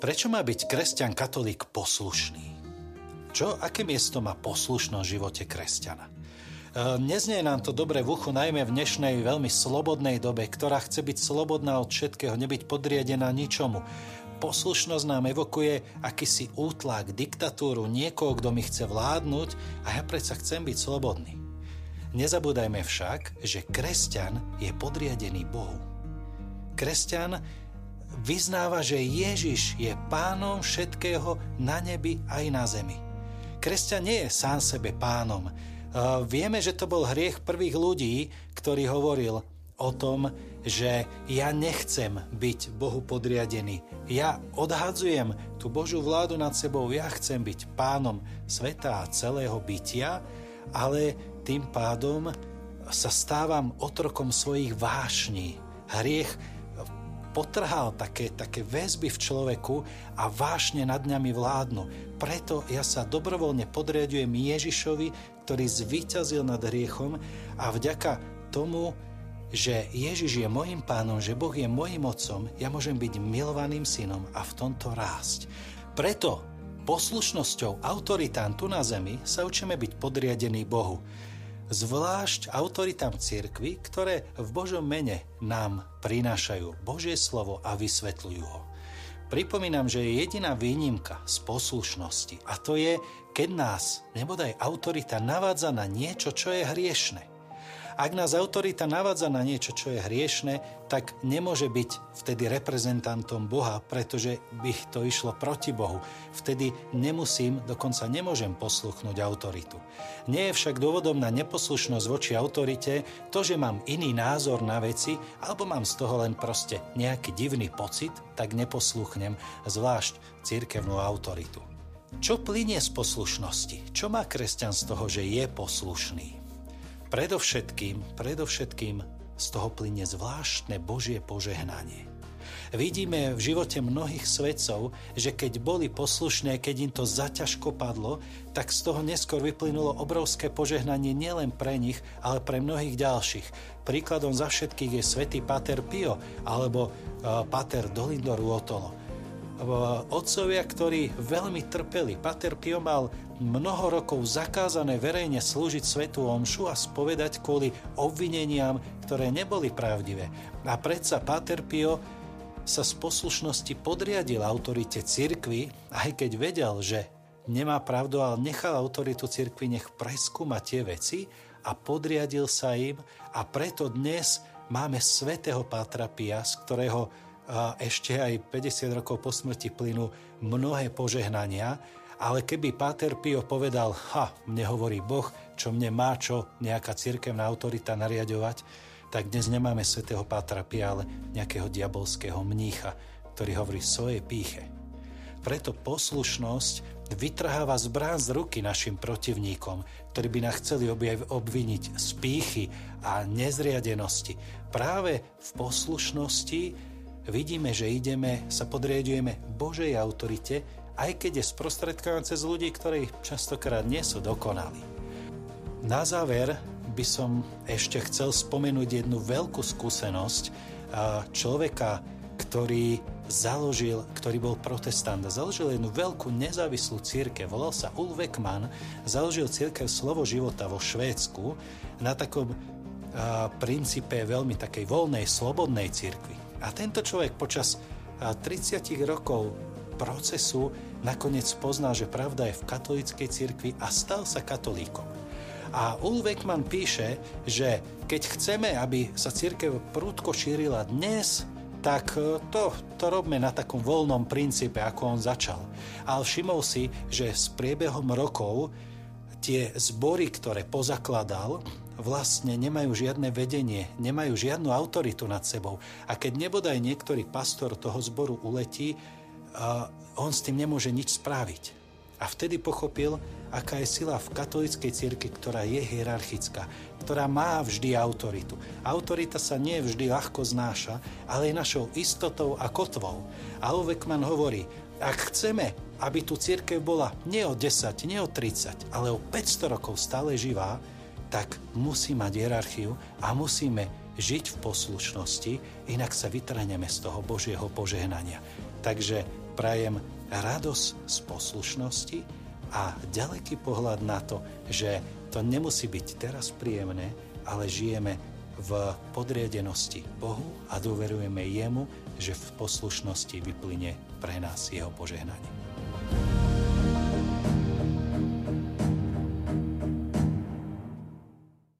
Prečo má byť kresťan katolík poslušný? Čo, aké miesto má poslušnosť v živote kresťana? E, neznie nám to dobre v uchu, najmä v dnešnej veľmi slobodnej dobe, ktorá chce byť slobodná od všetkého, nebyť podriadená ničomu. Poslušnosť nám evokuje akýsi útlak, diktatúru, niekoho, kto mi chce vládnuť a ja predsa chcem byť slobodný. Nezabúdajme však, že kresťan je podriadený Bohu. Kresťan vyznáva, že Ježiš je pánom všetkého na nebi aj na zemi. Kresťan nie je sám sebe pánom. Vieme, že to bol hriech prvých ľudí, ktorý hovoril o tom, že ja nechcem byť Bohu podriadený. Ja odhadzujem tú Božú vládu nad sebou, ja chcem byť pánom sveta a celého bytia, ale tým pádom sa stávam otrokom svojich vášní. Hriech potrhal také, také väzby v človeku a vášne nad ňami vládnu. Preto ja sa dobrovoľne podriadujem Ježišovi, ktorý zvíťazil nad hriechom a vďaka tomu, že Ježiš je môjim pánom, že Boh je môjim otcom, ja môžem byť milovaným synom a v tomto rásť. Preto poslušnosťou autoritán tu na zemi sa učíme byť podriadení Bohu zvlášť autoritám cirkvy, ktoré v Božom mene nám prinášajú Božie slovo a vysvetľujú ho. Pripomínam, že je jediná výnimka z poslušnosti a to je, keď nás nebodaj autorita navádza na niečo, čo je hriešne. Ak nás autorita navádza na niečo, čo je hriešne, tak nemôže byť vtedy reprezentantom Boha, pretože by to išlo proti Bohu. Vtedy nemusím, dokonca nemôžem posluchnúť autoritu. Nie je však dôvodom na neposlušnosť voči autorite to, že mám iný názor na veci, alebo mám z toho len proste nejaký divný pocit, tak neposluchnem, zvlášť církevnú autoritu. Čo plinie z poslušnosti? Čo má kresťan z toho, že je poslušný? Predovšetkým, predovšetkým z toho plyne zvláštne Božie požehnanie. Vidíme v živote mnohých svedcov, že keď boli poslušné, keď im to zaťažko padlo, tak z toho neskôr vyplynulo obrovské požehnanie nielen pre nich, ale pre mnohých ďalších. Príkladom za všetkých je svätý Pater Pio alebo uh, Pater Dolindor Uotolo otcovia, ktorí veľmi trpeli. Pater Pio mal mnoho rokov zakázané verejne slúžiť svetu omšu a spovedať kvôli obvineniam, ktoré neboli pravdivé. A predsa Pater Pio sa z poslušnosti podriadil autorite cirkvy, aj keď vedel, že nemá pravdu, ale nechal autoritu cirkvy nech preskúma tie veci a podriadil sa im a preto dnes máme svetého Pátra Pia, z ktorého ešte aj 50 rokov po smrti plynú mnohé požehnania, ale keby Páter Pio povedal, ha, mne hovorí Boh, čo mne má čo nejaká cirkevná autorita nariadovať, tak dnes nemáme svätého Pátra Pia, ale nejakého diabolského mnícha, ktorý hovorí svojej píche. Preto poslušnosť vytrháva zbrán z ruky našim protivníkom, ktorí by nás chceli obviniť z pýchy a nezriadenosti. Práve v poslušnosti vidíme, že ideme, sa podriadujeme Božej autorite, aj keď je sprostredkované cez ľudí, ktorí častokrát nie sú dokonali. Na záver by som ešte chcel spomenúť jednu veľkú skúsenosť človeka, ktorý založil, ktorý bol protestant založil jednu veľkú nezávislú církev. Volal sa Ulvek Mann, založil církev Slovo života vo Švédsku na takom princípe veľmi takej voľnej, slobodnej církvy. A tento človek počas 30 rokov procesu nakoniec poznal, že pravda je v katolíckej cirkvi a stal sa katolíkom. A Ulvekman píše, že keď chceme, aby sa církev prúdko šírila dnes, tak e, to, to robme na takom voľnom princípe, ako on začal. Ale všimol si, že s priebehom rokov tie zbory, ktoré pozakladal, vlastne nemajú žiadne vedenie, nemajú žiadnu autoritu nad sebou. A keď nebodaj niektorý pastor toho zboru uletí, on s tým nemôže nič spraviť. A vtedy pochopil, aká je sila v katolíckej cirkvi, ktorá je hierarchická, ktorá má vždy autoritu. Autorita sa nie vždy ľahko znáša, ale je našou istotou a kotvou. A Ovekman hovorí, ak chceme, aby tu církev bola nie o 10, nie o 30, ale o 500 rokov stále živá, tak musí mať hierarchiu a musíme žiť v poslušnosti, inak sa vytrhneme z toho Božieho požehnania. Takže prajem radosť z poslušnosti a ďaleký pohľad na to, že to nemusí byť teraz príjemné, ale žijeme v podriadenosti Bohu a dôverujeme Jemu, že v poslušnosti vyplyne pre nás Jeho požehnanie.